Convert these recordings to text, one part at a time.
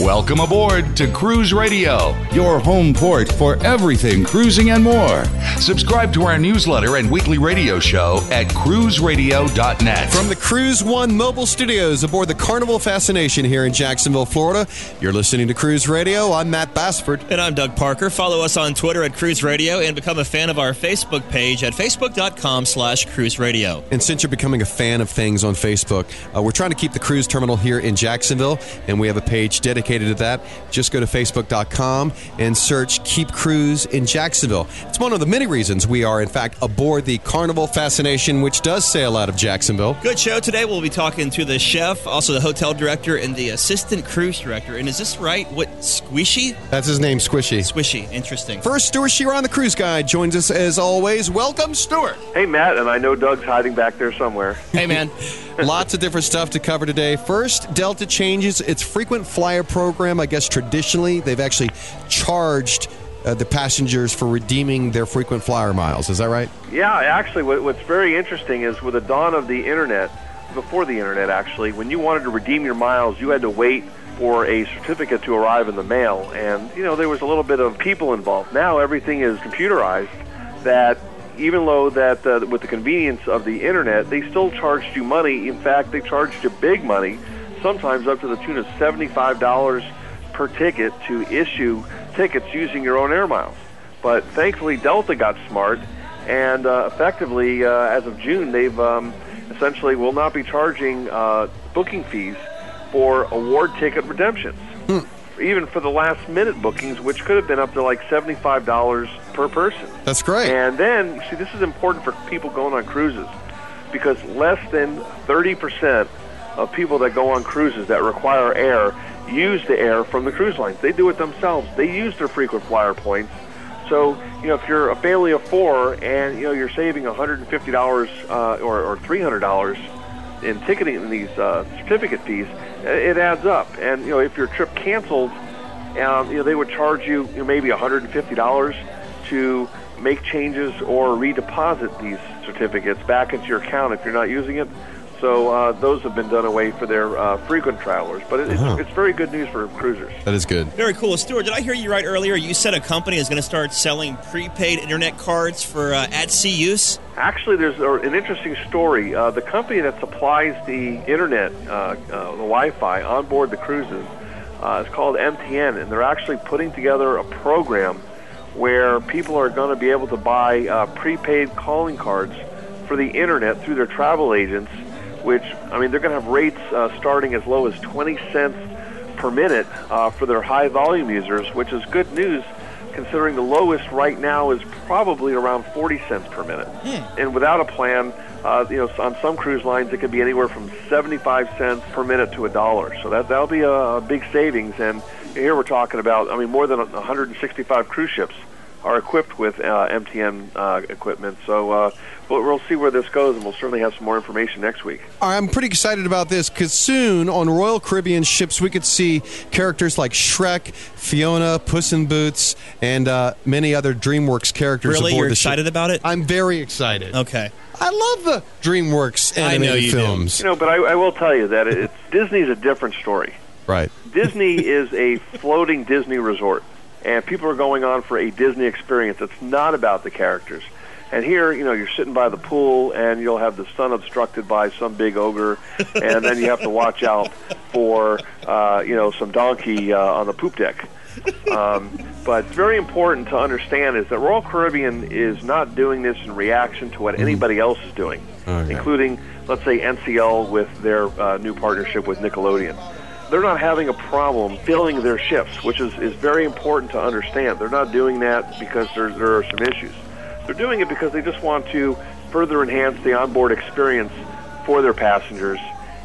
Welcome aboard to Cruise Radio, your home port for everything cruising and more. Subscribe to our newsletter and weekly radio show at cruiseradio.net. From the Cruise One mobile studios aboard the Carnival Fascination here in Jacksonville, Florida, you're listening to Cruise Radio. I'm Matt Bassford. And I'm Doug Parker. Follow us on Twitter at Cruise Radio and become a fan of our Facebook page at facebook.com slash cruise radio. And since you're becoming a fan of things on Facebook, uh, we're trying to keep the cruise terminal here in Jacksonville, and we have a page dedicated to that. Just go to facebook.com and search Keep Cruise in Jacksonville. It's one of the many reasons we are, in fact, aboard the Carnival Fascination, which does sail out of Jacksonville. Good show today. We'll be talking to the chef, also the hotel director, and the assistant cruise director. And is this right? What, Squishy? That's his name, Squishy. Squishy. Interesting. First, Stuart Chiron on the Cruise Guide joins us as always. Welcome, Stuart. Hey, Matt, and I know Doug's hiding back there somewhere. Hey, man. Lots of different stuff to cover today. First, Delta changes its frequent flyer program. I guess traditionally they've actually charged uh, the passengers for redeeming their frequent flyer miles. Is that right? Yeah, actually, what, what's very interesting is with the dawn of the internet, before the internet, actually, when you wanted to redeem your miles, you had to wait for a certificate to arrive in the mail, and you know there was a little bit of people involved. Now everything is computerized. That even though that uh, with the convenience of the internet, they still charged you money. In fact, they charged you big money, sometimes up to the tune of seventy-five dollars per ticket to issue tickets using your own air miles. But thankfully, Delta got smart, and uh, effectively, uh, as of June, they've um, essentially will not be charging uh, booking fees for award ticket redemptions. Even for the last minute bookings, which could have been up to like $75 per person. That's great. And then, see, this is important for people going on cruises because less than 30% of people that go on cruises that require air use the air from the cruise lines. They do it themselves. They use their frequent flyer points. So, you know, if you're a family of four and, you know, you're saving $150 uh, or, or $300 in ticketing in these uh, certificate fees, it adds up. And, you know, if your trip canceled, um, you know, they would charge you, you know, maybe $150 to make changes or redeposit these certificates back into your account if you're not using it. So uh, those have been done away for their uh, frequent travelers, but it, Uh-huh. it's, it's very good news for cruisers. That is good. Very cool. Stuart, did I hear you right earlier? You said a company is going to start selling prepaid internet cards for uh, at sea use? Actually, there's an interesting story. Uh, the company that supplies the internet, uh, uh, the Wi-Fi on board the cruises, uh, is called MTN, and they're actually putting together a program where people are going to be able to buy uh, prepaid calling cards for the internet through their travel agents. Which I mean, they're going to have rates uh, starting as low as 20 cents per minute uh, for their high volume users, which is good news considering the lowest right now is probably around 40 cents per minute. And without a plan, uh, you know, on some cruise lines it can be anywhere from 75 cents per minute to a dollar. So that that'll be a, a big savings. And here we're talking about, I mean, more than 165 cruise ships are equipped with uh, MTN uh, equipment. So uh, we'll, we'll see where this goes, and we'll certainly have some more information next week. I'm pretty excited about this because soon on Royal Caribbean ships we could see characters like Shrek, Fiona, Puss in Boots, and uh, many other DreamWorks characters Really? aboard You're the excited ship. about it? I'm very excited. Okay. I love the DreamWorks I know animated you do. films. You know, but I, I will tell you that it's, Disney's a different story. Right. Disney is a floating Disney resort, and people are going on for a Disney experience. It's not about the characters. And here, you know, you're sitting by the pool, and you'll have the sun obstructed by some big ogre, and then you have to watch out for, uh, you know, some donkey uh, on the poop deck. Um, but very important to understand is that Royal Caribbean is not doing this in reaction to what anybody else is doing, Okay. including, let's say, NCL with their uh, new partnership with Nickelodeon. They're not having a problem filling their ships, which is, is very important to understand. They're not doing that because there, there are some issues. They're doing it because they just want to further enhance the onboard experience for their passengers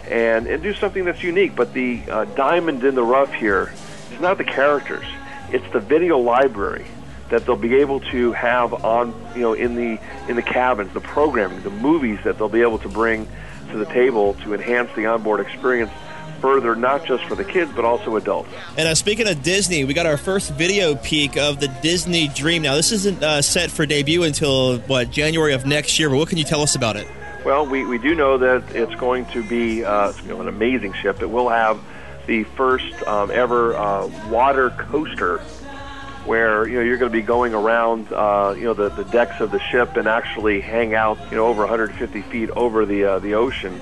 and, and do something that's unique. But the uh, diamond in the rough here is not the characters; it's the video library that they'll be able to have on, you know, in the in the cabins, the programming, the movies that they'll be able to bring to the table to enhance the onboard experience further, not just for the kids but also adults. And uh, speaking of Disney, we got our first video peek of the Disney Dream. Now, this isn't uh, set for debut until, what, January of next year, but what can you tell us about it? Well, we, we do know that it's going to be uh, you know, an amazing ship. It will have the first um, ever uh, water coaster where you know you're going to be going around uh, you know the, the decks of the ship and actually hang out you know over 150 feet over the uh, the ocean.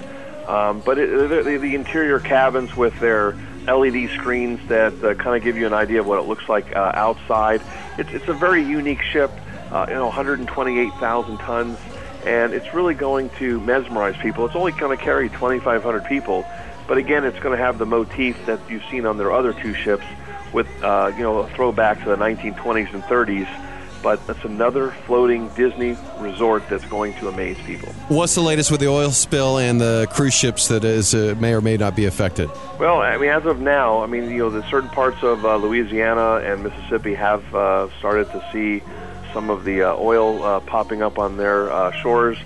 Um, but it, the, the interior cabins with their LED screens that uh, kind of give you an idea of what it looks like uh, outside. It's, it's a very unique ship, uh, you know, 128,000 tons, and it's really going to mesmerize people. It's only going to carry 2,500 people, but again, it's going to have the motif that you've seen on their other two ships with, uh, you know, a throwback to the 1920s and 30s but that's another floating Disney resort that's going to amaze people. What's the latest with the oil spill and the cruise ships that is uh, may or may not be affected? Well, I mean, as of now, I mean, you know, the certain parts of uh, Louisiana and Mississippi have uh, started to see some of the uh, oil uh, popping up on their uh, shores,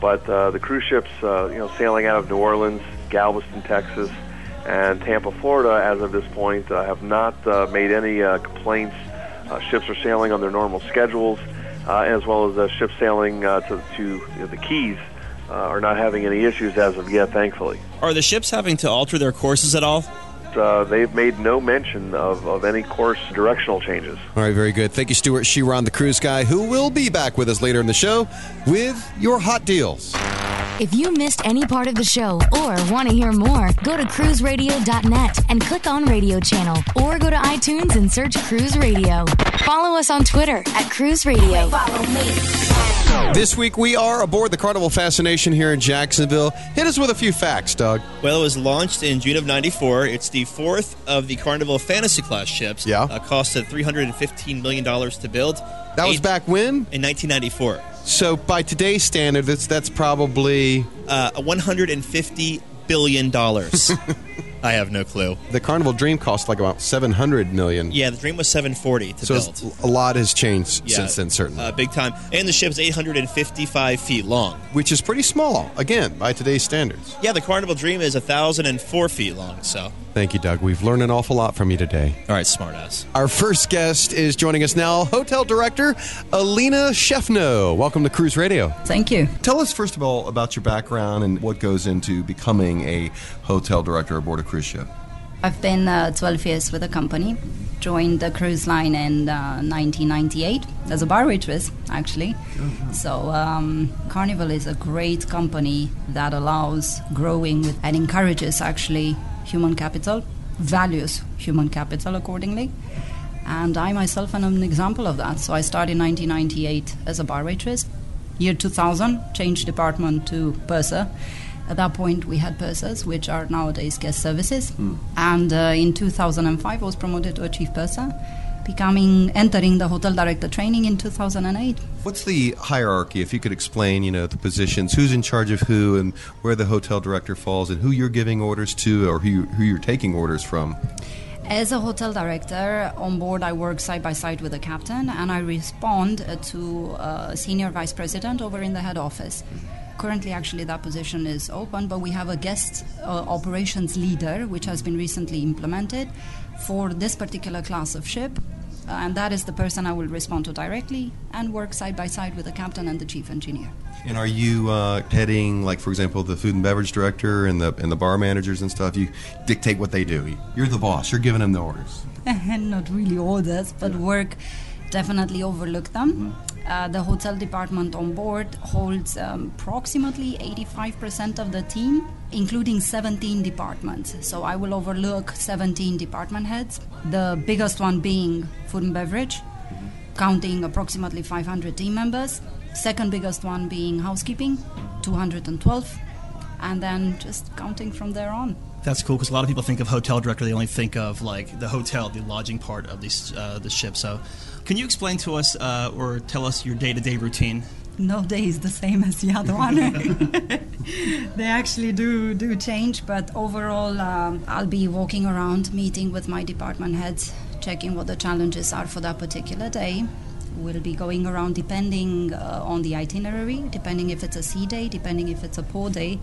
but the cruise ships, you know, sailing out of New Orleans, Galveston, Texas, and Tampa, Florida, as of this point, have not made any complaints uh, ships are sailing on their normal schedules, uh, as well as uh, ships sailing uh, to, to you know, the Keys uh, are not having any issues as of yet, thankfully. Are the ships having to alter their courses at all? Uh, they've made no mention of, of any course directional changes. All right, very good. Thank you, Stuart Chiron, the cruise guy, who will be back with us later in the show with your hot deals. If you missed any part of the show or want to hear more, go to cruiseradio.net and click on radio channel or go to iTunes and search Cruise Radio. Follow us on Twitter at Cruise Radio. This week we are aboard the Carnival Fascination here in Jacksonville. Hit us with a few facts, Doug. Well, it was launched in June of 94. It's the fourth of the Carnival Fantasy Class ships. Yeah. Uh, costed $315 million to build. That was Eight- back when? in 1994. So by today's standard, that's, that's probably Uh, $150 billion. I have no clue. the Carnival Dream cost like about 700 million. Yeah, the Dream was 740 to So build. it's- a lot has changed Yeah, since then, certainly. Uh, big time. And the ship's 855 feet long. Which is pretty small, again, by today's standards. Yeah, the Carnival Dream is 1,004 feet long, so. Thank you, Doug. We've learned an awful lot from you today. All right, smartass. Our first guest is joining us now, Hotel Director Alina Shefno. Welcome to Cruise Radio. Thank you. Tell us, first of all, about your background and what goes into becoming a hotel director aboard a I've been uh, 12 years with the company. Joined the cruise line in uh, 1998 as a bar waitress, actually. So, um, Carnival is a great company that allows growing with, and encourages actually human capital, values human capital accordingly. And I myself am an example of that. So, I started in 1998 as a bar waitress. Year 2000, changed department to purser. At that point, we had pursers, which are nowadays guest services. And uh, in 2005, I was promoted to a chief purser, becoming entering the hotel director training in 2008. What's the hierarchy? If you could explain, you know, the positions, who's in charge of who, and where the hotel director falls, and who you're giving orders to, or who, you, who you're taking orders from. As a hotel director on board, I work side by side with the captain, and I respond uh, to a senior vice president over in the head office. Currently, actually, that position is open, but we have a guest uh, operations leader, which has been recently implemented for this particular class of ship. Uh, and that is the person I will respond to directly and work side by side with the captain and the chief engineer. And are you uh, heading, like, for example, the food and beverage director and the and the bar managers and stuff? You dictate what they do. You're the boss. You're giving them the orders. not really orders, but work definitely overlook them. Uh, the hotel department on board holds um, approximately 85% of the team, including 17 departments. So I will overlook 17 department heads, the biggest one being food and beverage, counting approximately 500 team members. Second biggest one being housekeeping, 212. And then just counting from there on. That's cool because a lot of people think of hotel director. They only think of like the hotel, the lodging part of these uh, the ship. So, can you explain to us uh, or tell us your day to day routine? no day is the same as the other one. they actually do do change, but overall, um, I'll be walking around, meeting with my department heads, checking what the challenges are for that particular day. We'll be going around depending uh, on the itinerary, depending if it's a sea day, depending if it's a port day.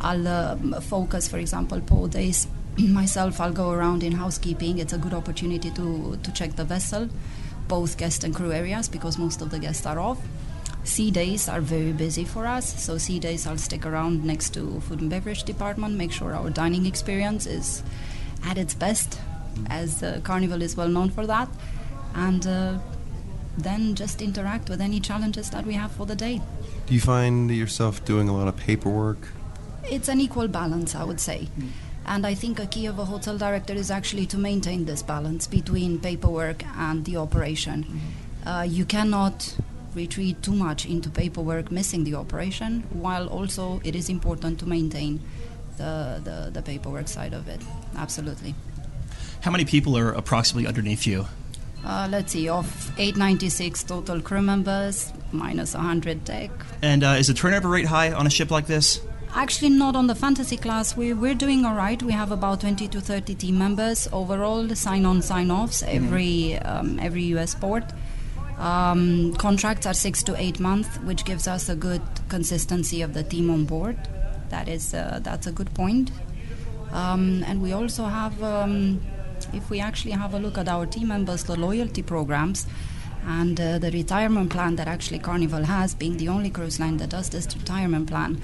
I'll um, focus, for example, port days. Myself, I'll go around in housekeeping. It's a good opportunity to, to check the vessel, both guest and crew areas, because most of the guests are off. Sea days are very busy for us, so sea days I'll stick around next to food and beverage department, make sure our dining experience is at its best, as uh, Carnival is well known for that, and uh, then just interact with any challenges that we have for the day. Do you find yourself doing a lot of paperwork? It's an equal balance, I would say. And I think a key of a hotel director is actually to maintain this balance between paperwork and the operation. Uh, you cannot retreat too much into paperwork, missing the operation, while also it is important to maintain the, the, the paperwork side of it. Absolutely. How many people are approximately underneath you? Uh, let's see, of 896 total crew members, minus 100 deck. And uh, is the turnover rate high on a ship like this? Actually, not on the fantasy class. We, we're doing all right. We have about 20 to 30 team members overall, sign on, sign offs, every, um, every US port. Um, contracts are six to eight months, which gives us a good consistency of the team on board. That is, uh, that's a good point. Um, and we also have, um, if we actually have a look at our team members, the loyalty programs, and uh, the retirement plan that actually Carnival has, being the only cruise line that does this retirement plan,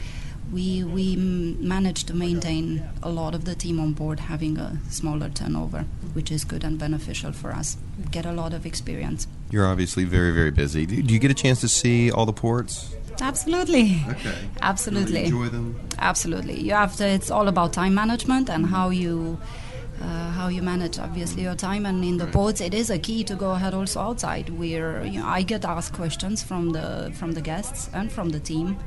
we we managed to maintain a lot of the team on board having a smaller turnover, which is good and beneficial for us. Get a lot of experience. You're obviously very, very busy. Do do you get a chance to see all the ports? Absolutely. Okay. Absolutely. Enjoy them. Absolutely. You have to. It's all about time management and how you. Uh, how you manage obviously your time and in the ports it is a key to go ahead also outside where you know, I get asked questions from the from the guests and from the team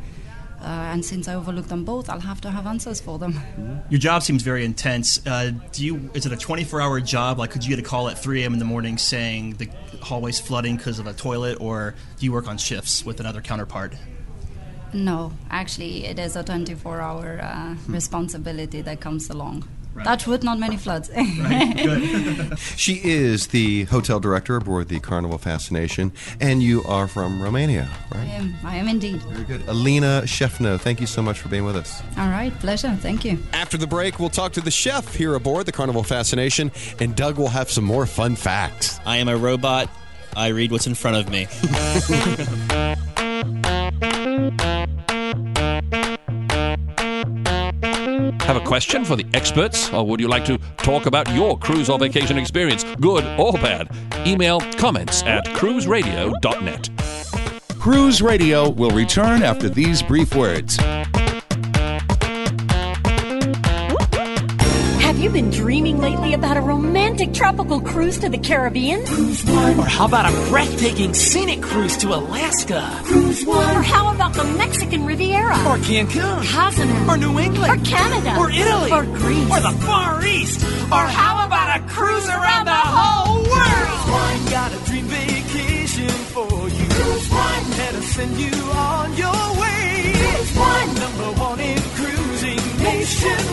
uh, and since I overlooked them both I'll have to have answers for them Your job seems very intense. Uh, do you? Is it a 24-hour job? Like, could you get a call at 3 a.m. in the morning saying the hallway's flooding because of a toilet, or do you work on shifts with another counterpart? no actually it is a 24 hour uh, responsibility that comes along Right. touch wood not many floods Good. She is the hotel director aboard the Carnival Fascination, and you are from Romania, I right? am, I am indeed Very good. Alina Shefno, thank you so much for being with us. all right pleasure thank you After the break, we'll talk to the chef here aboard the Carnival Fascination, and Doug will have some more fun facts. I am a robot. I read what's in front of me. Have a question for the experts, or would you like to talk about your cruise or vacation experience, good or bad? Email comments at cruiseradio.net. Cruise Radio will return after these brief words. You been dreaming lately about a romantic tropical cruise to the Caribbean? Cruise one. Or how about a breathtaking scenic cruise to Alaska? Cruise One. Or how about the Mexican Riviera? Or Cancun? Cozumel. Or New England? Or Canada. Or Italy? Or Greece. Or the Far East? Or how about a cruise around the whole world? Cruise One got a dream vacation for you. Cruise One. Let us send you on your way. Cruise One. Number one in cruising nationwide.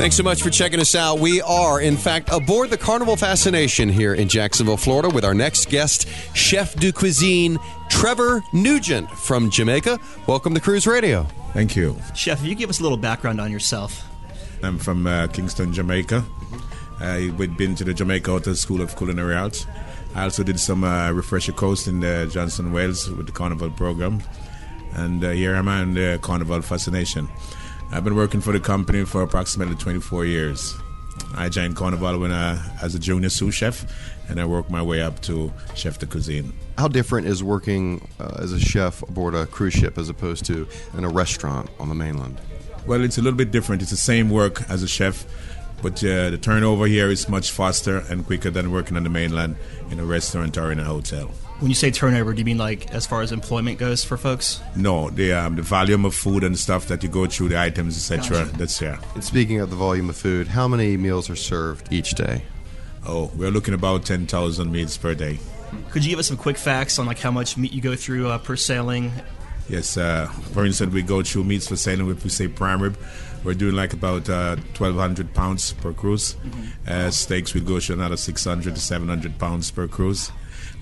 Thanks so much for checking us out. We are, in fact, aboard the Carnival Fascination here in Jacksonville, Florida, with our next guest, Chef de Cuisine Trevor Nugent from Jamaica. Welcome to Cruise Radio. Thank you. Chef, if you give us a little background on yourself. I'm from uh, Kingston, Jamaica. I've been to the Jamaica Hotel School of Culinary Arts. I also did some uh, refresher course in the Johnson Wales with the Carnival program. And uh, here I'm on the Carnival Fascination. I've been working for the company for approximately 24 years. I joined Carnival when I, as a junior sous chef, and I worked my way up to chef de cuisine. How different is working uh, as a chef aboard a cruise ship as opposed to in a restaurant on the mainland? Well, it's a little bit different. It's the same work as a chef, but uh, the turnover here is much faster and quicker than working on the mainland in a restaurant or in a hotel. When you say turnover, do you mean like as far as employment goes for folks? No, the um, the volume of food and stuff that you go through, the items, etc. Gotcha. That's yeah. And speaking of the volume of food, how many meals are served each day? Oh, we're looking about ten thousand meals per day. Could you give us some quick facts on like how much meat you go through uh, per sailing? Yes, uh, for instance, we go through meats for sailing. If we say prime rib, we're doing like about uh, 1,200 pounds per cruise. Uh, steaks, we go through another 600 to 700 pounds per cruise.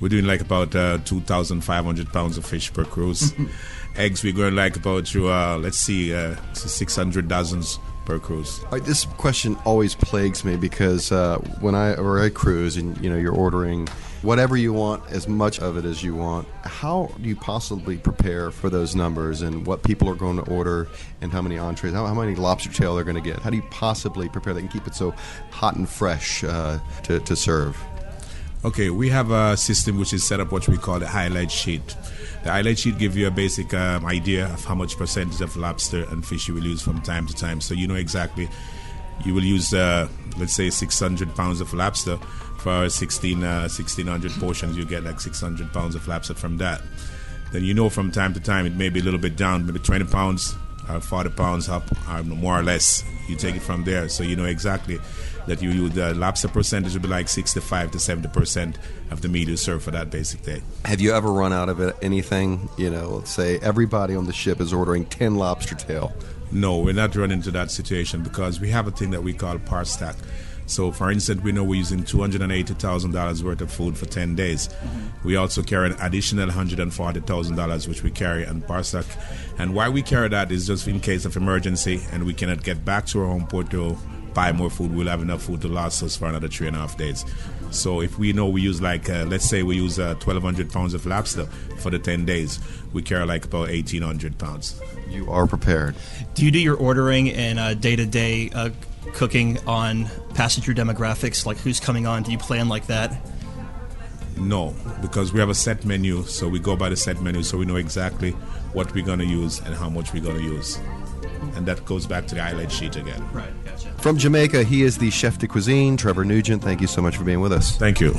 We're doing like about uh, 2,500 pounds of fish per cruise. Eggs, we're going like about uh, let's see, uh, 600 dozens per cruise. Right, this question always plagues me because uh, when I or I cruise and you know you're ordering whatever you want, as much of it as you want. How do you possibly prepare for those numbers and what people are going to order and how many entrees, how, how many lobster tail they're going to get? How do you possibly prepare that and keep it so hot and fresh uh, to, to serve? Okay, we have a system which is set up what we call the highlight sheet. The highlight sheet gives you a basic um, idea of how much percentage of lobster and fish you will use from time to time, so you know exactly. You will use, uh, let's say, 600 pounds of lobster for 16, uh, 1600 portions. You get like 600 pounds of lobster from that. Then you know from time to time it may be a little bit down, maybe 20 pounds or 40 pounds up, or more or less. You take it from there, so you know exactly that you, you the lobster percentage would be like 65 to 70 percent of the meat you serve for that basic day. Have you ever run out of it, anything? You know, let's say everybody on the ship is ordering 10 lobster tail. No, we're not running into that situation because we have a thing that we call par stack. So, for instance, we know we're using $280,000 worth of food for 10 days. Mm-hmm. We also carry an additional $140,000 which we carry on par stack. And why we carry that is just in case of emergency and we cannot get back to our home port to buy more food, we'll have enough food to last us for another three and a half days. So if we know we use like, uh, let's say we use uh, 1,200 pounds of lobster for the 10 days, we carry like about 1,800 pounds. You are prepared. Do you do your ordering and day to day cooking on passenger demographics, like who's coming on? Do you plan like that? No, because we have a set menu, so we go by the set menu, so we know exactly what we're going to use and how much we're going to use. And that goes back to the highlight sheet again. Right, gotcha. From Jamaica, he is the chef de cuisine, Trevor Nugent. Thank you so much for being with us. Thank you.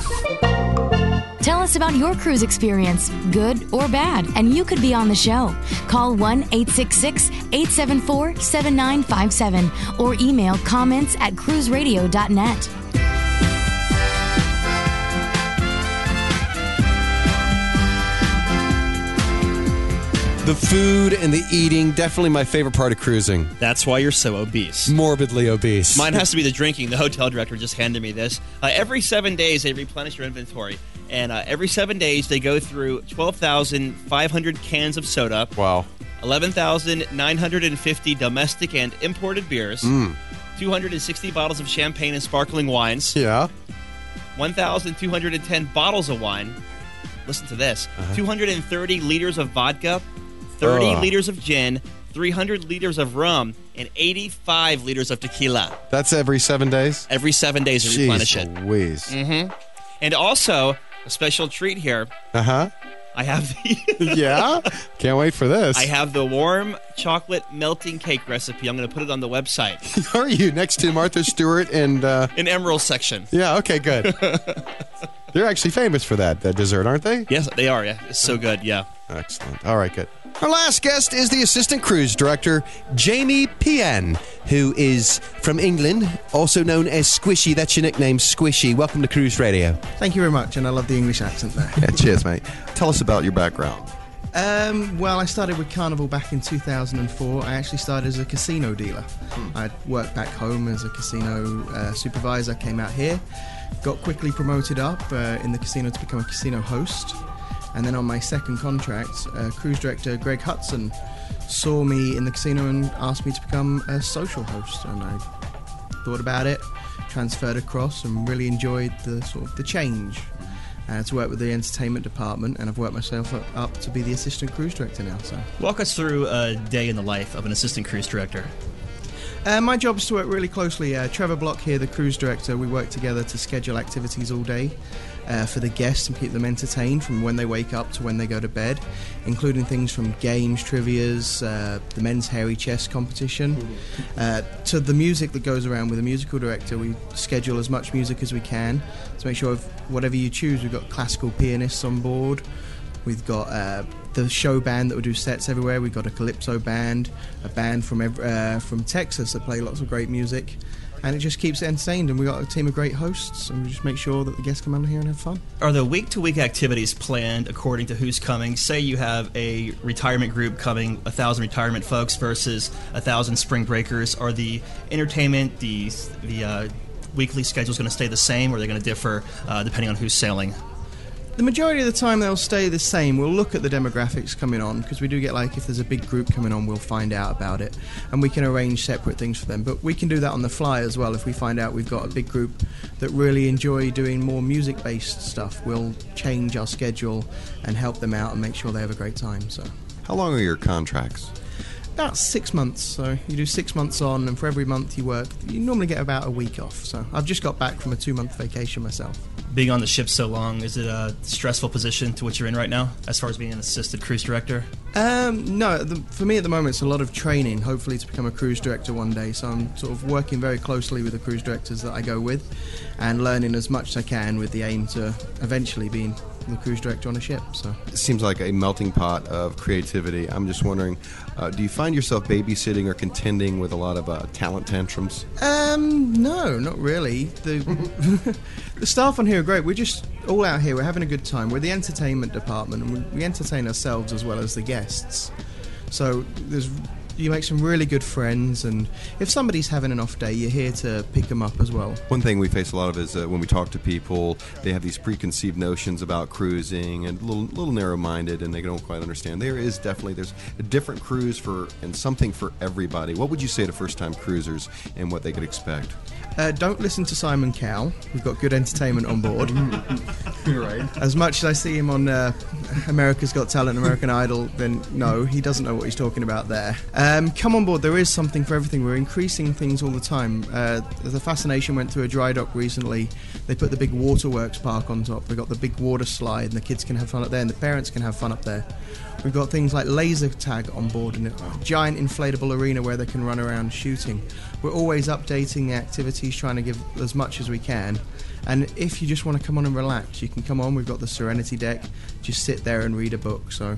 Tell us about your cruise experience, good or bad, and you could be on the show. Call 1 866 874 7957 or email comments at cruiseradio.net. The food and the eating, definitely my favorite part of cruising. That's why you're so obese. Morbidly obese. Mine has to be the drinking. The hotel director just handed me this. Uh, every seven days, they replenish your inventory. And uh, every seven days, they go through 12,500 cans of soda. Wow. 11,950 domestic and imported beers. Mm. 260 bottles of champagne and sparkling wines. Yeah. 1,210 bottles of wine. Listen to this Uh-huh. 230 liters of vodka, 30 Ugh. liters of gin, 300 liters of rum, and 85 liters of tequila. That's every seven days? Every seven days to replenish it. Louise. Mm-hmm. And also, a special treat here. Uh huh. I have the yeah. Can't wait for this. I have the warm chocolate melting cake recipe. I'm going to put it on the website Are you next to Martha Stewart and? Uh, in Emerald section. yeah. Okay. Good. They're actually famous for that, that dessert, aren't they? Yes, they are. Yeah, it's so good. Yeah. Excellent. All right, good. Our last guest is the assistant cruise director, Jamie Pian, who is from England, also known as Squishy. That's your nickname, Squishy. Welcome to Cruise Radio. Thank you very much, and I love the English accent there. Yeah, cheers, mate. Tell us about your background. Um, well, I started with Carnival back in 2004. I actually started as a casino dealer. I worked back home as a casino uh, supervisor, came out here, got quickly promoted up uh, in the casino to become a casino host. And then on my second contract, uh, cruise director Greg Hudson saw me in the casino and asked me to become a social host. And I thought about it, transferred across, and really enjoyed the sort of the change. Uh, to work with the entertainment department, and I've worked myself up, up to be the assistant cruise director now. So, Walk us through a day in the life of an assistant cruise director. uh, my job is to work really closely. Uh, Trevor Block here, the cruise director, we work together to schedule activities all day uh, for the guests and keep them entertained from when they wake up to when they go to bed, including things from games, trivia's, uh, the men's hairy chess competition, uh, to the music that goes around with a musical director. We schedule as much music as we can to make sure whatever you choose, we've got classical pianists on board. We've got uh, the show band that will do sets everywhere. We've got a calypso band, a band from uh, from Texas that play lots of great music, and it just keeps it entertained. And we got a team of great hosts, and we just make sure that the guests come under here and have fun. Are the week to week activities planned according to who's coming? Say you have a retirement group coming, a thousand retirement folks versus a thousand spring breakers. Are the entertainment, the the uh, weekly schedules going to stay the same, or are they going to differ uh, depending on who's sailing? The majority of the time they'll stay the same. We'll look at the demographics coming on because we do get like if there's a big group coming on, we'll find out about it and we can arrange separate things for them. But we can do that on the fly as well if we find out we've got a big group that really enjoy doing more music based stuff. We'll change our schedule and help them out and make sure they have a great time. So How long are your contracts? about six months. So you do six months on, and for every month you work, you normally get about a week off. So I've just got back from a two month vacation myself. Being on the ship so long, is it a stressful position to what you're in right now, as far as being an assisted cruise director? Um, no, the, for me at the moment it's a lot of training, hopefully to become a cruise director one day. So I'm sort of working very closely with the cruise directors that I go with and learning as much as I can with the aim to eventually being the cruise director on a ship. So It seems like a melting pot of creativity. I'm just wondering, uh, do you find yourself babysitting or contending with a lot of uh, talent tantrums? Um, no, not really. The the staff on here are great. We're just all out here. We're having a good time. We're the entertainment department, and we, we entertain ourselves as well as the guests. So there's you make some really good friends, and if somebody's having an off day, you're here to pick them up as well. One thing we face a lot of is uh, when we talk to people, they have these preconceived notions about cruising and a little, little narrow-minded, and they don't quite understand. There is definitely there's a different cruise for and something for everybody. What would you say to first-time cruisers and what they could expect? Uh, don't listen to Simon Cowell. We've got good entertainment on board. right. As much as I see him on uh, America's Got Talent, American Idol, then no, he doesn't know what he's talking about there. Um, come on board. There is something for everything. We're increasing things all the time. Uh, the Fascination went through a dry dock recently. They put the big waterworks park on top. We've got the big water slide, and the kids can have fun up there, and the parents can have fun up there. We've got things like laser tag on board and a giant inflatable arena where they can run around shooting. We're always updating the activities, trying to give as much as we can. And if you just want to come on and relax, you can come on. We've got the Serenity deck. Just sit there and read a book. So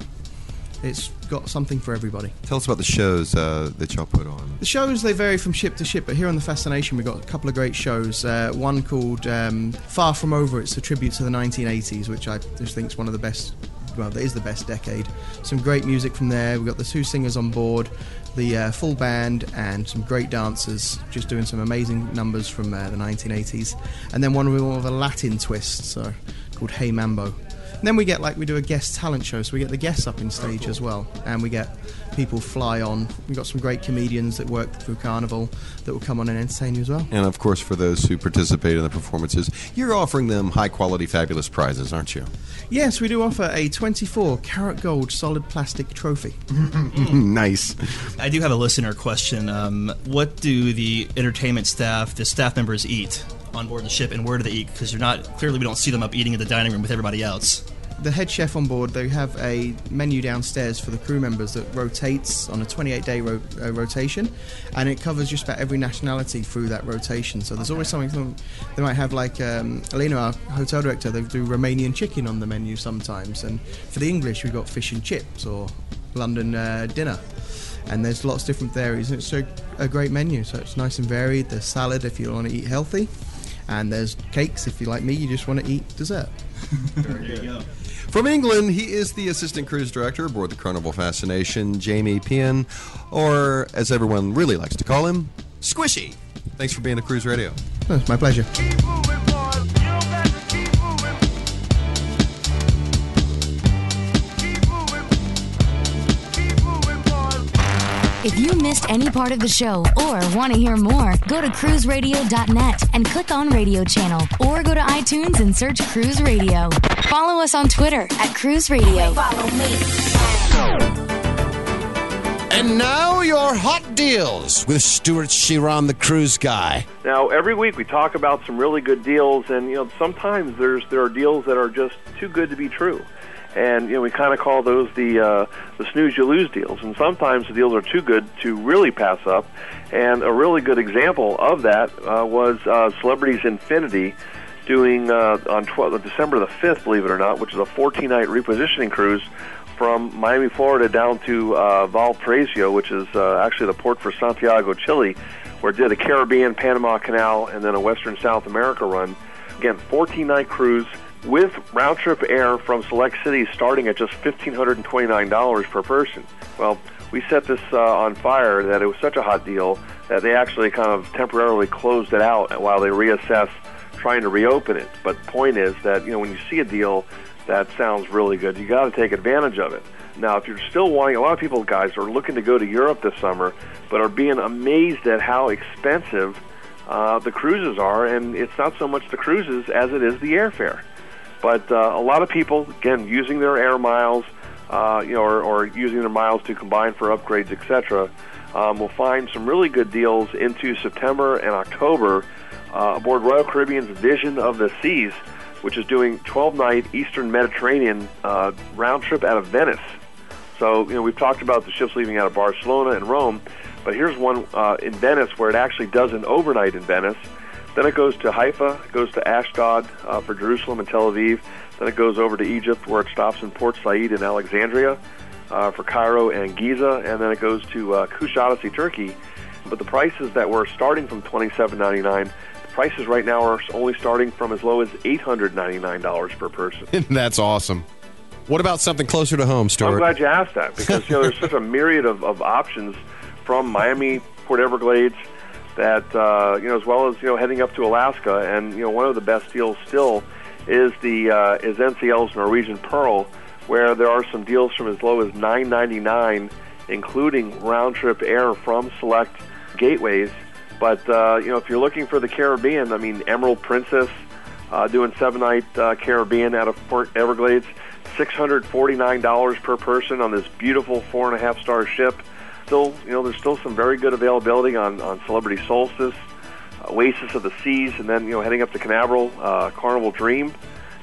it's got something for everybody. Tell us about the shows uh, that y'all put on. The shows they vary from ship to ship, but here on the Fascination we've got a couple of great shows. Uh, one called um, Far From Over. It's a tribute to the 1980s, which I just think is one of the best. Well, that is the best decade. Some great music from there. We've got the two singers on board, the uh, full band, and some great dancers just doing some amazing numbers from uh, the 1980s. And then one with a Latin twist, so called Hey Mambo. And then we get like we do a guest talent show, so we get the guests up in stage as well, and we get people fly on. We've got some great comedians that work through Carnival that will come on and entertain you as well. And of course, for those who participate in the performances, you're offering them high quality, fabulous prizes, aren't you? Yes, we do offer a 24 karat gold solid plastic trophy. nice. I do have a listener question. Um, what do the entertainment staff, the staff members, eat on board the ship, and where do they eat? Because you're not clearly we don't see them up eating in the dining room with everybody else. The head chef on board, they have a menu downstairs for the crew members that rotates on a 28 day ro- uh, rotation, and it covers just about every nationality through that rotation. So there's always something. They might have like um, Alina, our hotel director, they do Romanian chicken on the menu sometimes, and for the English we've got fish and chips or London uh, dinner. And there's lots of different theories. It's a, a great menu, so it's nice and varied. There's salad if you want to eat healthy, and there's cakes if you like me, you just want to eat dessert. there you go. From England, he is the assistant cruise director aboard the Carnival Fascination, Jamie Pien, or as everyone really likes to call him, Squishy. Thanks for being a Cruise Radio. It's my pleasure. If you missed any part of the show or want to hear more, go to cruiseradio.net and click on radio channel or go to iTunes and search Cruise Radio. Follow us on Twitter at Cruise Radio. Follow me. And now your hot deals with Stuart Chiron, the cruise guy. Now, every week we talk about some really good deals, and you know sometimes there's there are deals that are just too good to be true, and you know we kind of call those the uh, the snooze you lose deals, and sometimes the deals are too good to really pass up. And a really good example of that uh, was uh, Celebrity's Infinity doing uh, on 12, December the 5th, believe it or not, which is a 14 night repositioning cruise from Miami, Florida down to uh, Valparaiso, which is uh, actually the port for Santiago, Chile, where it did a Caribbean, Panama Canal, and then a Western South America run. Again, 14 night cruise with round trip air from select cities starting at just $1,529 per person. Well, we set this uh, on fire that it was such a hot deal that they actually kind of temporarily closed it out while they reassess trying to reopen it. But point is that you know when you see a deal that sounds really good, you got to take advantage of it. Now, if you're still wanting, a lot of people, guys, are looking to go to Europe this summer, but are being amazed at how expensive uh, the cruises are, and it's not so much the cruises as it is the airfare. But uh, a lot of people, again, using their air miles, uh, you know, or, or using their miles to combine for upgrades, etc., um, will find some really good deals into September and October uh, aboard Royal Caribbean's Vision of the Seas, which is doing 12-night Eastern Mediterranean uh, round trip out of Venice. So, you know, we've talked about the ships leaving out of Barcelona and Rome, but here's one uh, in Venice where it actually does an overnight in Venice. Then it goes to Haifa, it goes to Ashdod uh, for Jerusalem and Tel Aviv. Then it goes over to Egypt where it stops in Port Said in Alexandria uh, for Cairo and Giza, and then it goes to uh, Kuşadası, Turkey. But the prices that were starting from $27.99, the prices right now are only starting from as low as $899 per person. That's awesome. What about something closer to home, Stuart? I'm glad you asked that because you know there's such a myriad of, of options from Miami, Port Everglades, that uh, you know as well as you know heading up to Alaska, and you know one of the best deals still is the uh, is NCL's Norwegian Pearl, where there are some deals from as low as 9.99, including round trip air from select gateways. But uh, you know if you're looking for the Caribbean, I mean Emerald Princess uh, doing seven night uh, Caribbean out of Port Everglades. $649 per person on this beautiful four and a half star ship. Still, you know, there's still some very good availability on, on Celebrity Solstice, Oasis of the Seas, and then, you know, heading up to Canaveral, uh, Carnival Dream.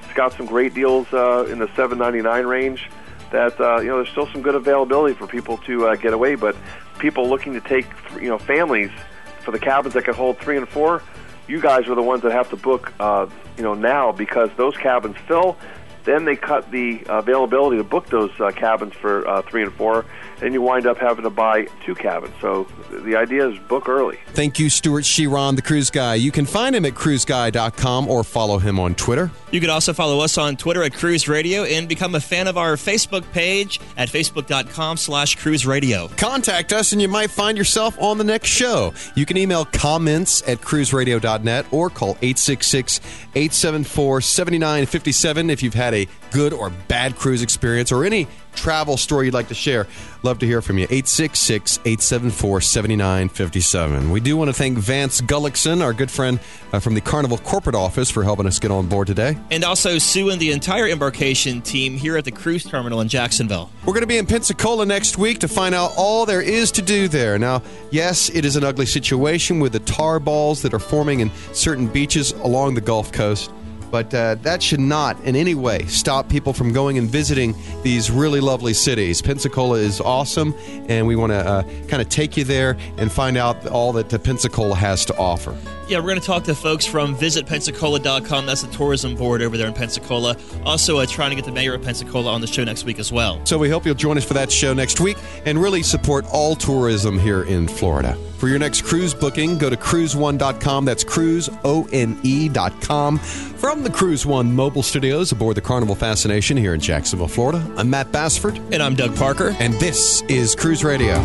It's got some great deals uh, in the 799 range that, uh, you know, there's still some good availability for people to uh, get away, but people looking to take, you know, families for the cabins that can hold three and four, you guys are the ones that have to book, uh, you know, now because those cabins fill. Then they cut the availability to book those uh, cabins for uh, three and four, and you wind up having to buy two cabins. So the idea is book early. Thank you, Stuart Chiron, the cruise guy. You can find him at cruiseguy.com or follow him on Twitter. You can also follow us on Twitter at Cruise Radio and become a fan of our Facebook page at facebook.com slash cruise radio. Contact us and you might find yourself on the next show. You can email comments at cruiseradio.net or call 866 874 7957 if you've had a good or bad cruise experience or any travel story you'd like to share. Love to hear from you. 866 874 7957. We do want to thank Vance Gulliksen, our good friend uh, from the Carnival corporate office, for helping us get on board today. And also Sue and the entire embarkation team here at the cruise terminal in Jacksonville. We're going to be in Pensacola next week to find out all there is to do there. Now, yes, it is an ugly situation with the tar balls that are forming in certain beaches along the Gulf Coast. But uh, that should not in any way stop people from going and visiting these really lovely cities. Pensacola is awesome, and we want to uh, kind of take you there and find out all that uh, Pensacola has to offer. Yeah, we're going to talk to folks from visitpensacola.com. That's the tourism board over there in Pensacola. Also, uh, trying to get the mayor of Pensacola on the show next week as well. So we hope you'll join us for that show next week and really support all tourism here in Florida. For your next cruise booking, go to cruiseone.com. That's cruiseone.com. From the Cruise One mobile studios aboard the Carnival Fascination here in Jacksonville, Florida, I'm Matt Bassford. And I'm Doug Parker. And this is Cruise Radio.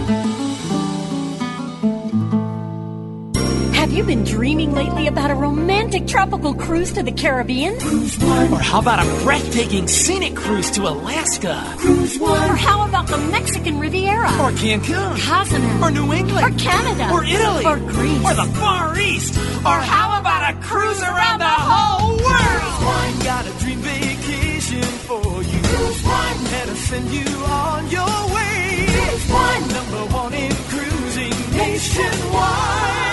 You been dreaming lately about a romantic tropical cruise to the Caribbean? Cruise One. Or how about a breathtaking scenic cruise to Alaska? Cruise One. Or how about the Mexican Riviera? Or Cancun? Cozumel. Or New England? Or Canada. Or Italy? Or Greece. Or the Far East? Or how about a cruise around the whole world? One got a dream vacation for you. Cruise One. Let us send you on your way. Cruise One. Number one in cruising nationwide.